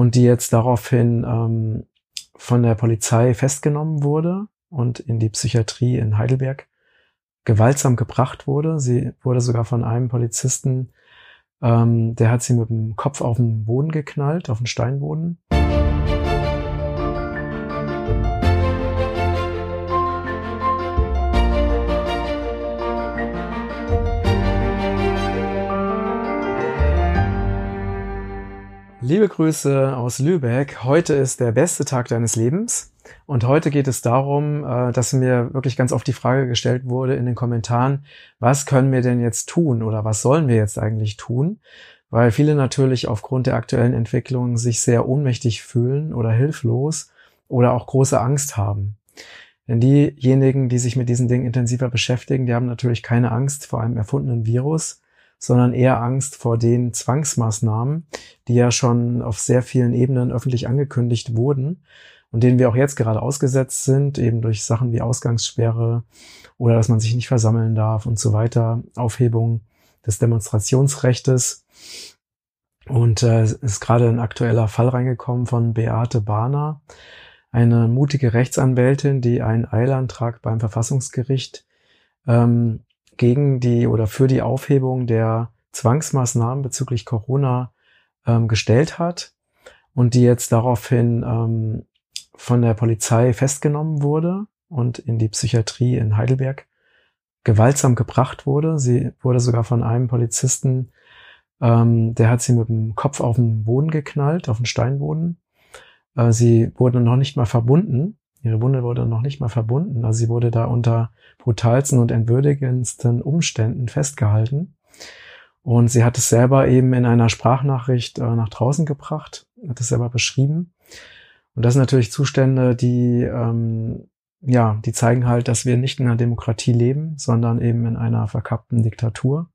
und die jetzt daraufhin ähm, von der Polizei festgenommen wurde und in die Psychiatrie in Heidelberg gewaltsam gebracht wurde. Sie wurde sogar von einem Polizisten, ähm, der hat sie mit dem Kopf auf den Boden geknallt, auf den Steinboden. Liebe Grüße aus Lübeck. Heute ist der beste Tag deines Lebens. Und heute geht es darum, äh, dass mir wirklich ganz oft die Frage gestellt wurde in den Kommentaren, was können wir denn jetzt tun oder was sollen wir jetzt eigentlich tun? Weil viele natürlich aufgrund der aktuellen Entwicklung sich sehr ohnmächtig fühlen oder hilflos oder auch große Angst haben. Denn diejenigen, die sich mit diesen Dingen intensiver beschäftigen, die haben natürlich keine Angst vor einem erfundenen Virus, sondern eher Angst vor den Zwangsmaßnahmen, die ja schon auf sehr vielen Ebenen öffentlich angekündigt wurden und denen wir auch jetzt gerade ausgesetzt sind, eben durch Sachen wie Ausgangssperre oder dass man sich nicht versammeln darf und so weiter, Aufhebung des Demonstrationsrechtes. Und äh, ist gerade ein aktueller Fall reingekommen von Beate Bahner, eine mutige Rechtsanwältin, die einen Eilantrag beim Verfassungsgericht ähm, gegen die oder für die Aufhebung der Zwangsmaßnahmen bezüglich Corona ähm, gestellt hat und die jetzt daraufhin ähm, von der Polizei festgenommen wurde und in die Psychiatrie in Heidelberg gewaltsam gebracht wurde. Sie wurde sogar von einem Polizisten, ähm, der hat sie mit dem Kopf auf den Boden geknallt, auf den Steinboden. Äh, sie wurde noch nicht mal verbunden Ihre Wunde wurde noch nicht mal verbunden. Also sie wurde da unter brutalsten und entwürdigendsten Umständen festgehalten. Und sie hat es selber eben in einer Sprachnachricht äh, nach draußen gebracht, hat es selber beschrieben. Und das sind natürlich Zustände, die, ähm, ja, die zeigen halt, dass wir nicht in einer Demokratie leben, sondern eben in einer verkappten Diktatur.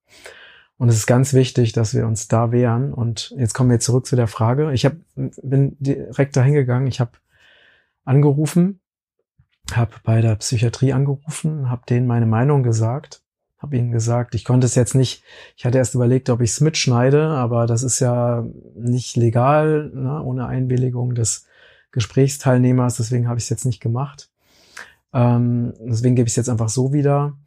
Und es ist ganz wichtig, dass wir uns da wehren. Und jetzt kommen wir zurück zu der Frage. Ich hab, bin direkt dahin gegangen. Ich habe angerufen, habe bei der Psychiatrie angerufen, habe denen meine Meinung gesagt, habe ihnen gesagt, ich konnte es jetzt nicht, ich hatte erst überlegt, ob ich es mitschneide, aber das ist ja nicht legal, ne, ohne Einwilligung des Gesprächsteilnehmers, deswegen habe ich es jetzt nicht gemacht. Ähm, deswegen gebe ich es jetzt einfach so wieder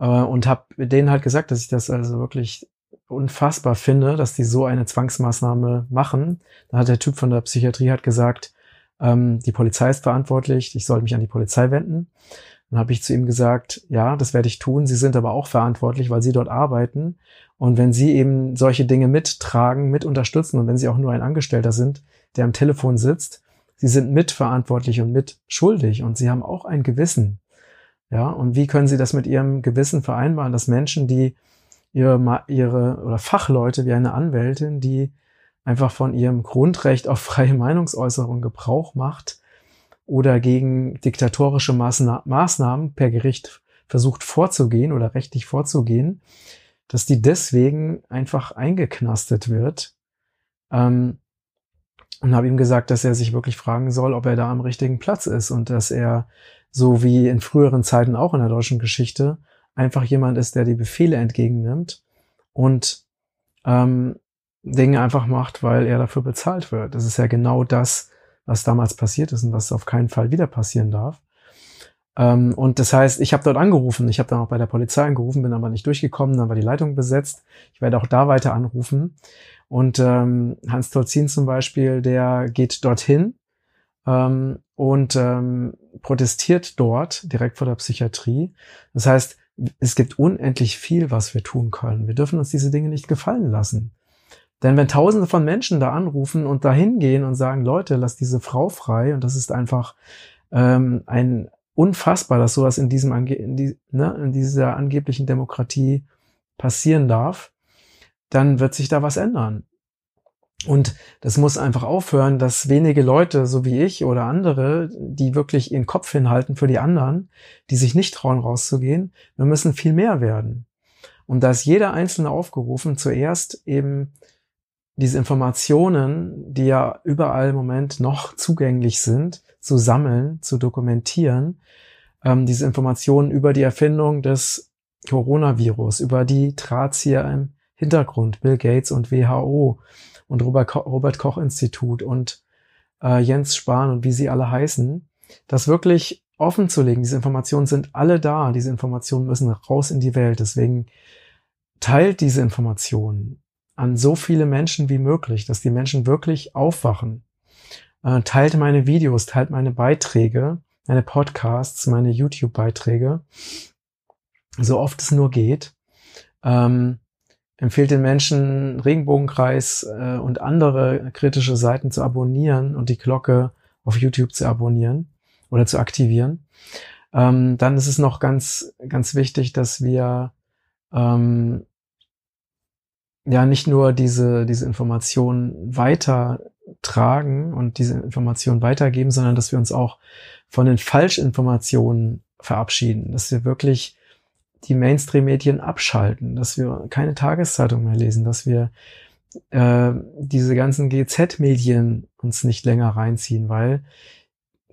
äh, und habe denen halt gesagt, dass ich das also wirklich unfassbar finde, dass die so eine Zwangsmaßnahme machen. Da hat der Typ von der Psychiatrie hat gesagt, ähm, die Polizei ist verantwortlich, ich soll mich an die Polizei wenden. Dann habe ich zu ihm gesagt, ja, das werde ich tun. Sie sind aber auch verantwortlich, weil Sie dort arbeiten. Und wenn Sie eben solche Dinge mittragen, mit unterstützen und wenn Sie auch nur ein Angestellter sind, der am Telefon sitzt, Sie sind mitverantwortlich und mitschuldig und Sie haben auch ein Gewissen. Ja, und wie können Sie das mit Ihrem Gewissen vereinbaren, dass Menschen, die ihre, ihre oder Fachleute wie eine Anwältin, die einfach von ihrem Grundrecht auf freie Meinungsäußerung Gebrauch macht oder gegen diktatorische Maßna Maßnahmen per Gericht versucht vorzugehen oder rechtlich vorzugehen, dass die deswegen einfach eingeknastet wird. Ähm, und habe ihm gesagt, dass er sich wirklich fragen soll, ob er da am richtigen Platz ist und dass er, so wie in früheren Zeiten auch in der deutschen Geschichte, einfach jemand ist, der die Befehle entgegennimmt und ähm, Dinge einfach macht, weil er dafür bezahlt wird. Das ist ja genau das, was damals passiert ist und was auf keinen Fall wieder passieren darf. Ähm, und das heißt, ich habe dort angerufen, ich habe dann auch bei der Polizei angerufen, bin aber nicht durchgekommen, dann war die Leitung besetzt. Ich werde auch da weiter anrufen. Und ähm, Hans Tolzin zum Beispiel, der geht dorthin ähm, und ähm, protestiert dort direkt vor der Psychiatrie. Das heißt, es gibt unendlich viel, was wir tun können. Wir dürfen uns diese Dinge nicht gefallen lassen. Denn wenn tausende von Menschen da anrufen und da hingehen und sagen, Leute, lass diese Frau frei, und das ist einfach ähm, ein unfassbar, dass sowas in diesem in, die, ne, in dieser angeblichen Demokratie passieren darf, dann wird sich da was ändern. Und das muss einfach aufhören, dass wenige Leute, so wie ich oder andere, die wirklich ihren Kopf hinhalten für die anderen, die sich nicht trauen rauszugehen, wir müssen viel mehr werden. Und da ist jeder Einzelne aufgerufen, zuerst eben diese Informationen, die ja überall im Moment noch zugänglich sind, zu sammeln, zu dokumentieren, ähm, diese Informationen über die Erfindung des Coronavirus, über die Drahtzieher im Hintergrund, Bill Gates und WHO und Robert Koch Institut und äh, Jens Spahn und wie sie alle heißen, das wirklich offen zu legen. Diese Informationen sind alle da. Diese Informationen müssen raus in die Welt. Deswegen teilt diese Informationen an so viele Menschen wie möglich, dass die Menschen wirklich aufwachen. Äh, teilt meine Videos, teilt meine Beiträge, meine Podcasts, meine YouTube-Beiträge, so oft es nur geht. Ähm, empfehlt den Menschen Regenbogenkreis äh, und andere kritische Seiten zu abonnieren und die Glocke auf YouTube zu abonnieren oder zu aktivieren. Ähm, dann ist es noch ganz, ganz wichtig, dass wir ähm, ja nicht nur diese, diese Informationen weitertragen und diese Informationen weitergeben, sondern dass wir uns auch von den Falschinformationen verabschieden, dass wir wirklich die Mainstream-Medien abschalten, dass wir keine Tageszeitung mehr lesen, dass wir äh, diese ganzen GZ-Medien uns nicht länger reinziehen, weil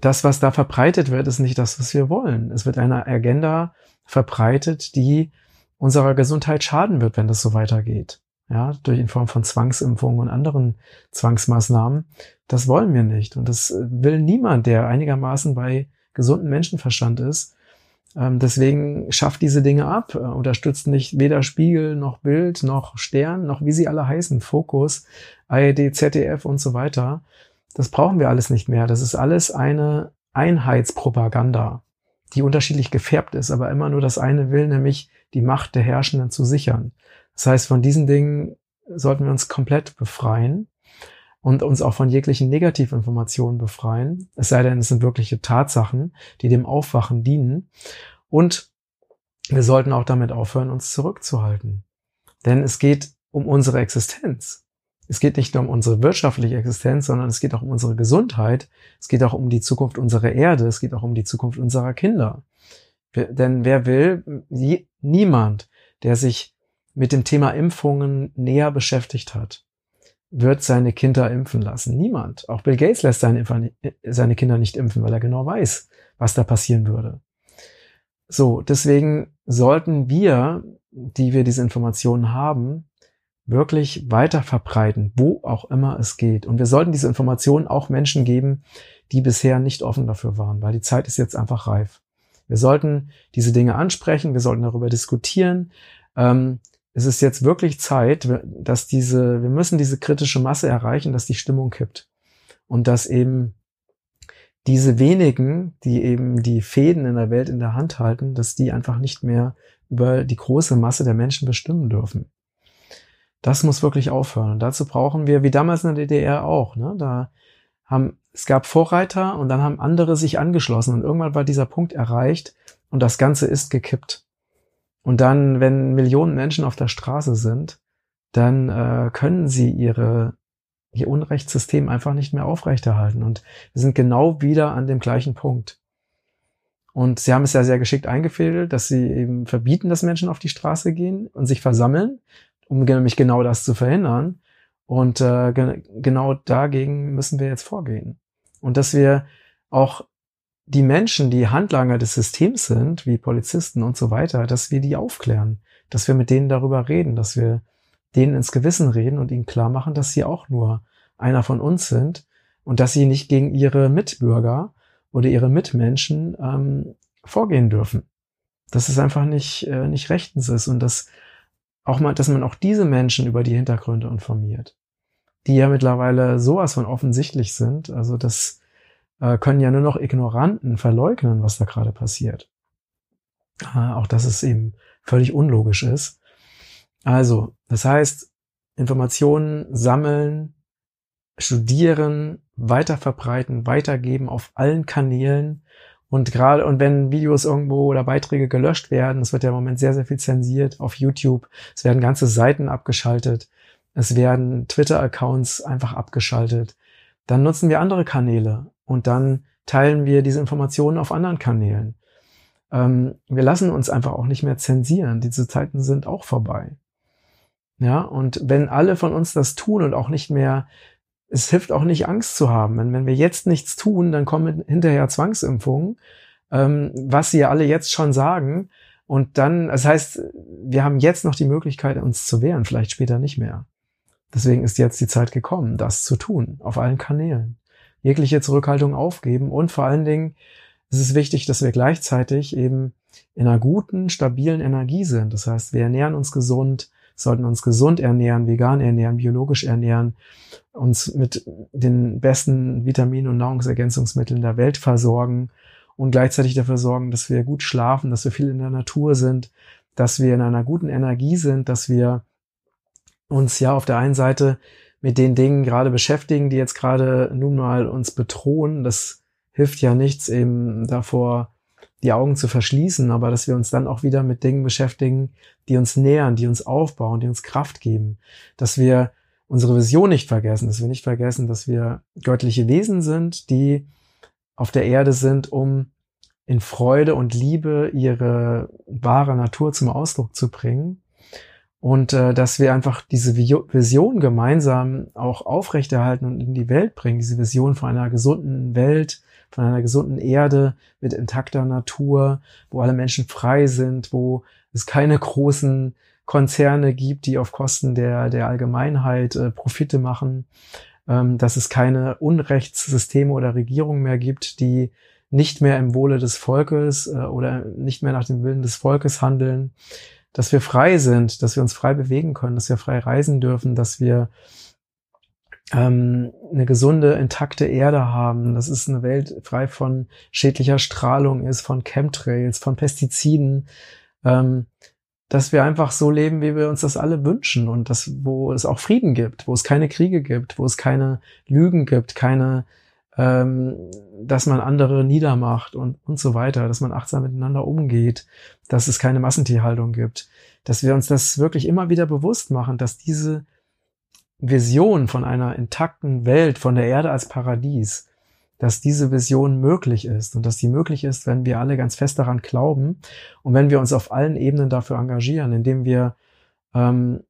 das, was da verbreitet wird, ist nicht das, was wir wollen. Es wird eine Agenda verbreitet, die unserer Gesundheit schaden wird, wenn das so weitergeht. Ja, durch in Form von Zwangsimpfungen und anderen Zwangsmaßnahmen. Das wollen wir nicht. Und das will niemand, der einigermaßen bei gesundem Menschenverstand ist. Ähm, deswegen schafft diese Dinge ab, äh, unterstützt nicht weder Spiegel noch Bild noch Stern noch wie sie alle heißen, Fokus, ARD, ZDF und so weiter. Das brauchen wir alles nicht mehr. Das ist alles eine Einheitspropaganda, die unterschiedlich gefärbt ist, aber immer nur das eine will, nämlich die Macht der Herrschenden zu sichern. Das heißt, von diesen Dingen sollten wir uns komplett befreien und uns auch von jeglichen Negativinformationen befreien. Es sei denn, es sind wirkliche Tatsachen, die dem Aufwachen dienen. Und wir sollten auch damit aufhören, uns zurückzuhalten. Denn es geht um unsere Existenz. Es geht nicht nur um unsere wirtschaftliche Existenz, sondern es geht auch um unsere Gesundheit. Es geht auch um die Zukunft unserer Erde. Es geht auch um die Zukunft unserer Kinder. Denn wer will, niemand, der sich mit dem Thema Impfungen näher beschäftigt hat, wird seine Kinder impfen lassen. Niemand. Auch Bill Gates lässt seine, seine Kinder nicht impfen, weil er genau weiß, was da passieren würde. So, deswegen sollten wir, die wir diese Informationen haben, wirklich weiter verbreiten, wo auch immer es geht. Und wir sollten diese Informationen auch Menschen geben, die bisher nicht offen dafür waren, weil die Zeit ist jetzt einfach reif. Wir sollten diese Dinge ansprechen, wir sollten darüber diskutieren. Ähm, es ist jetzt wirklich Zeit, dass diese, wir müssen diese kritische Masse erreichen, dass die Stimmung kippt. Und dass eben diese wenigen, die eben die Fäden in der Welt in der Hand halten, dass die einfach nicht mehr über die große Masse der Menschen bestimmen dürfen. Das muss wirklich aufhören. Und dazu brauchen wir, wie damals in der DDR auch, ne, da haben, es gab Vorreiter und dann haben andere sich angeschlossen und irgendwann war dieser Punkt erreicht und das Ganze ist gekippt. Und dann, wenn Millionen Menschen auf der Straße sind, dann äh, können sie ihre, ihr Unrechtssystem einfach nicht mehr aufrechterhalten. Und wir sind genau wieder an dem gleichen Punkt. Und sie haben es ja sehr geschickt eingefädelt, dass sie eben verbieten, dass Menschen auf die Straße gehen und sich versammeln um nämlich genau das zu verhindern. Und äh, ge genau dagegen müssen wir jetzt vorgehen. Und dass wir auch die Menschen, die Handlanger des Systems sind, wie Polizisten und so weiter, dass wir die aufklären, dass wir mit denen darüber reden, dass wir denen ins Gewissen reden und ihnen klar machen, dass sie auch nur einer von uns sind und dass sie nicht gegen ihre Mitbürger oder ihre Mitmenschen ähm, vorgehen dürfen. Dass es einfach nicht, äh, nicht rechtens ist und dass auch mal, dass man auch diese Menschen über die Hintergründe informiert, die ja mittlerweile sowas von offensichtlich sind. Also das äh, können ja nur noch Ignoranten verleugnen, was da gerade passiert. Äh, auch dass es eben völlig unlogisch ist. Also, das heißt, Informationen sammeln, studieren, weiterverbreiten, weitergeben auf allen Kanälen und gerade, und wenn Videos irgendwo oder Beiträge gelöscht werden, es wird ja im Moment sehr, sehr viel zensiert auf YouTube, es werden ganze Seiten abgeschaltet, es werden Twitter-Accounts einfach abgeschaltet, dann nutzen wir andere Kanäle und dann teilen wir diese Informationen auf anderen Kanälen. Ähm, wir lassen uns einfach auch nicht mehr zensieren. Diese Zeiten sind auch vorbei. Ja, und wenn alle von uns das tun und auch nicht mehr es hilft auch nicht, Angst zu haben. Wenn, wenn wir jetzt nichts tun, dann kommen hinterher Zwangsimpfungen, ähm, was sie ja alle jetzt schon sagen. Und dann, das heißt, wir haben jetzt noch die Möglichkeit, uns zu wehren, vielleicht später nicht mehr. Deswegen ist jetzt die Zeit gekommen, das zu tun, auf allen Kanälen. Jegliche Zurückhaltung aufgeben und vor allen Dingen ist es wichtig, dass wir gleichzeitig eben in einer guten, stabilen Energie sind. Das heißt, wir ernähren uns gesund, sollten uns gesund ernähren, vegan ernähren, biologisch ernähren, uns mit den besten Vitaminen und Nahrungsergänzungsmitteln der Welt versorgen und gleichzeitig dafür sorgen, dass wir gut schlafen, dass wir viel in der Natur sind, dass wir in einer guten Energie sind, dass wir uns ja auf der einen Seite mit den Dingen gerade beschäftigen, die jetzt gerade nun mal uns bedrohen. Das hilft ja nichts eben davor, die Augen zu verschließen, aber dass wir uns dann auch wieder mit Dingen beschäftigen, die uns nähern, die uns aufbauen, die uns Kraft geben, dass wir unsere Vision nicht vergessen, dass wir nicht vergessen, dass wir göttliche Wesen sind, die auf der Erde sind, um in Freude und Liebe ihre wahre Natur zum Ausdruck zu bringen und äh, dass wir einfach diese Vision gemeinsam auch aufrechterhalten und in die Welt bringen, diese Vision von einer gesunden Welt, von einer gesunden Erde mit intakter Natur, wo alle Menschen frei sind, wo es keine großen Konzerne gibt, die auf Kosten der, der Allgemeinheit äh, Profite machen, ähm, dass es keine Unrechtssysteme oder Regierungen mehr gibt, die nicht mehr im Wohle des Volkes äh, oder nicht mehr nach dem Willen des Volkes handeln, dass wir frei sind, dass wir uns frei bewegen können, dass wir frei reisen dürfen, dass wir ähm, eine gesunde, intakte Erde haben. Das ist eine Welt frei von schädlicher Strahlung ist, von Chemtrails, von Pestiziden. Ähm, dass wir einfach so leben, wie wir uns das alle wünschen und das, wo es auch Frieden gibt, wo es keine Kriege gibt, wo es keine Lügen gibt, keine, ähm, dass man andere niedermacht und, und so weiter, dass man achtsam miteinander umgeht, dass es keine Massentierhaltung gibt, dass wir uns das wirklich immer wieder bewusst machen, dass diese Vision von einer intakten Welt, von der Erde als Paradies, dass diese Vision möglich ist und dass die möglich ist, wenn wir alle ganz fest daran glauben und wenn wir uns auf allen Ebenen dafür engagieren, indem wir ähm,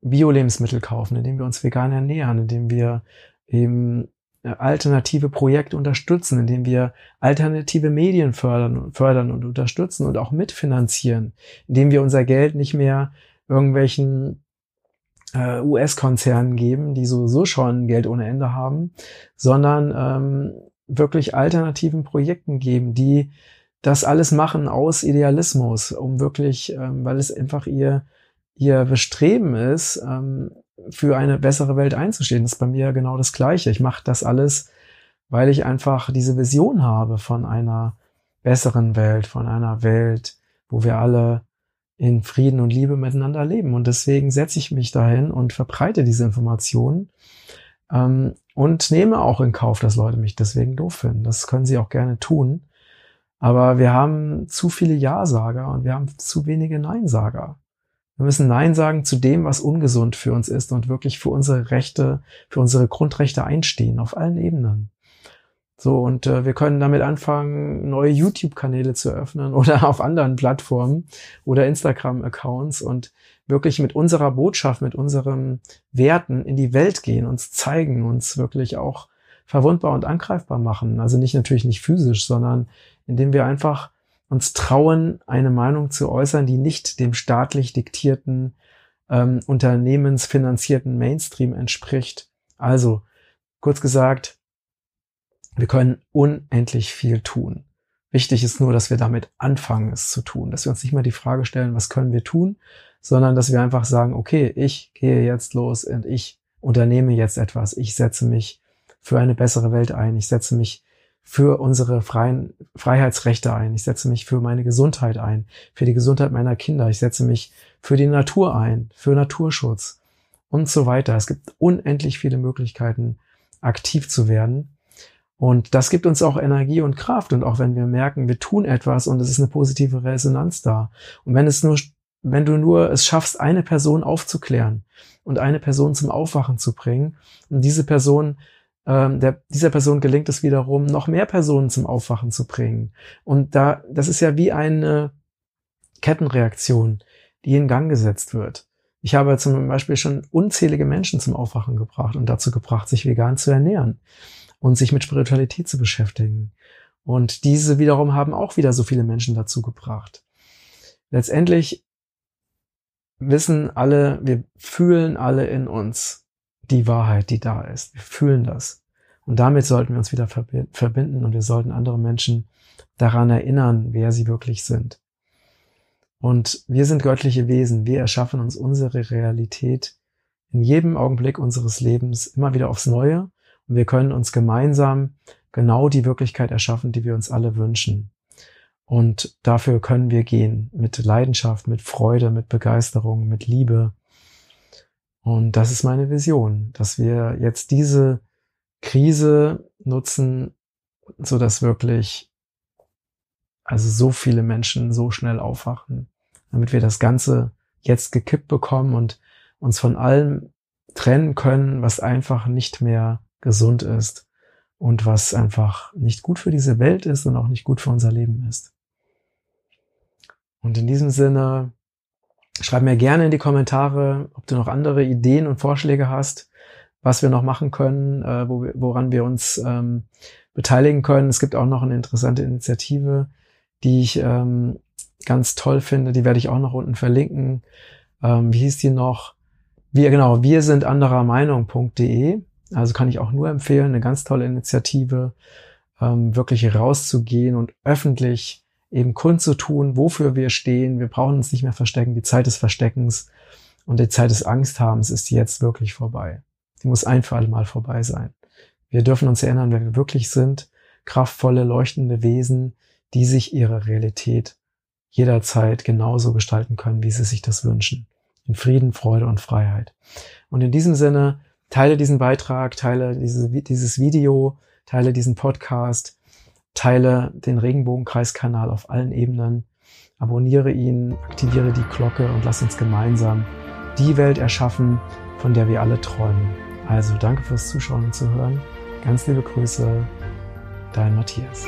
Bio-Lebensmittel kaufen, indem wir uns vegan ernähren, indem wir eben alternative Projekte unterstützen, indem wir alternative Medien fördern, fördern und unterstützen und auch mitfinanzieren, indem wir unser Geld nicht mehr irgendwelchen äh, US-Konzernen geben, die sowieso schon Geld ohne Ende haben, sondern ähm, wirklich alternativen Projekten geben, die das alles machen aus Idealismus, um wirklich, ähm, weil es einfach ihr, ihr Bestreben ist, ähm, für eine bessere Welt einzustehen. Das ist bei mir genau das Gleiche. Ich mache das alles, weil ich einfach diese Vision habe von einer besseren Welt, von einer Welt, wo wir alle in Frieden und Liebe miteinander leben. Und deswegen setze ich mich dahin und verbreite diese Informationen ähm, und nehme auch in Kauf, dass Leute mich deswegen doof finden. Das können sie auch gerne tun. Aber wir haben zu viele Ja-Sager und wir haben zu wenige Nein-Sager. Wir müssen Nein sagen zu dem, was ungesund für uns ist und wirklich für unsere Rechte, für unsere Grundrechte einstehen, auf allen Ebenen. So, und äh, wir können damit anfangen, neue YouTube-Kanäle zu öffnen oder auf anderen Plattformen oder Instagram-Accounts und wirklich mit unserer Botschaft, mit unseren Werten in die Welt gehen, uns zeigen, uns wirklich auch verwundbar und angreifbar machen. Also nicht natürlich nicht physisch, sondern indem wir einfach uns trauen, eine Meinung zu äußern, die nicht dem staatlich diktierten, ähm, unternehmensfinanzierten Mainstream entspricht. Also, kurz gesagt, wir können unendlich viel tun. Wichtig ist nur, dass wir damit anfangen, es zu tun, dass wir uns nicht mal die Frage stellen, was können wir tun, sondern dass wir einfach sagen, okay, ich gehe jetzt los und ich unternehme jetzt etwas. Ich setze mich für eine bessere Welt ein. Ich setze mich für unsere freien Freiheitsrechte ein. Ich setze mich für meine Gesundheit ein, für die Gesundheit meiner Kinder. Ich setze mich für die Natur ein, für Naturschutz und so weiter. Es gibt unendlich viele Möglichkeiten, aktiv zu werden. Und das gibt uns auch Energie und Kraft. Und auch wenn wir merken, wir tun etwas und es ist eine positive Resonanz da. Und wenn es nur, wenn du nur es schaffst, eine Person aufzuklären und eine Person zum Aufwachen zu bringen und diese Person ähm, der, dieser Person gelingt es wiederum, noch mehr Personen zum Aufwachen zu bringen. Und da, das ist ja wie eine Kettenreaktion, die in Gang gesetzt wird. Ich habe zum Beispiel schon unzählige Menschen zum Aufwachen gebracht und dazu gebracht, sich vegan zu ernähren und sich mit Spiritualität zu beschäftigen. Und diese wiederum haben auch wieder so viele Menschen dazu gebracht. Letztendlich wissen alle, wir fühlen alle in uns, die Wahrheit, die da ist. Wir fühlen das. Und damit sollten wir uns wieder verbinden und wir sollten andere Menschen daran erinnern, wer sie wirklich sind. Und wir sind göttliche Wesen. Wir erschaffen uns unsere Realität in jedem Augenblick unseres Lebens immer wieder aufs Neue. Und wir können uns gemeinsam genau die Wirklichkeit erschaffen, die wir uns alle wünschen. Und dafür können wir gehen mit Leidenschaft, mit Freude, mit Begeisterung, mit Liebe. Und das ist meine Vision, dass wir jetzt diese Krise nutzen, so dass wirklich also so viele Menschen so schnell aufwachen, damit wir das Ganze jetzt gekippt bekommen und uns von allem trennen können, was einfach nicht mehr gesund ist und was einfach nicht gut für diese Welt ist und auch nicht gut für unser Leben ist. Und in diesem Sinne, schreib mir gerne in die Kommentare, ob du noch andere Ideen und Vorschläge hast, was wir noch machen können, äh, wo wir, woran wir uns ähm, beteiligen können. Es gibt auch noch eine interessante Initiative, die ich ähm, ganz toll finde. Die werde ich auch noch unten verlinken. Ähm, wie hieß die noch? Wir, genau, wir sind anderer Meinung.de. Also kann ich auch nur empfehlen, eine ganz tolle Initiative, ähm, wirklich rauszugehen und öffentlich eben kundzutun, wofür wir stehen. Wir brauchen uns nicht mehr verstecken. Die Zeit des Versteckens und die Zeit des Angsthabens ist jetzt wirklich vorbei. Die muss ein für alle Mal vorbei sein. Wir dürfen uns erinnern, wer wir wirklich sind. Kraftvolle, leuchtende Wesen, die sich ihre Realität jederzeit genauso gestalten können, wie sie sich das wünschen. In Frieden, Freude und Freiheit. Und in diesem Sinne teile diesen Beitrag, teile diese, dieses Video, teile diesen Podcast, teile den Regenbogenkreiskanal auf allen Ebenen, abonniere ihn, aktiviere die Glocke und lass uns gemeinsam die Welt erschaffen, von der wir alle träumen. Also danke fürs Zuschauen und Zuhören. Ganz liebe Grüße, dein Matthias.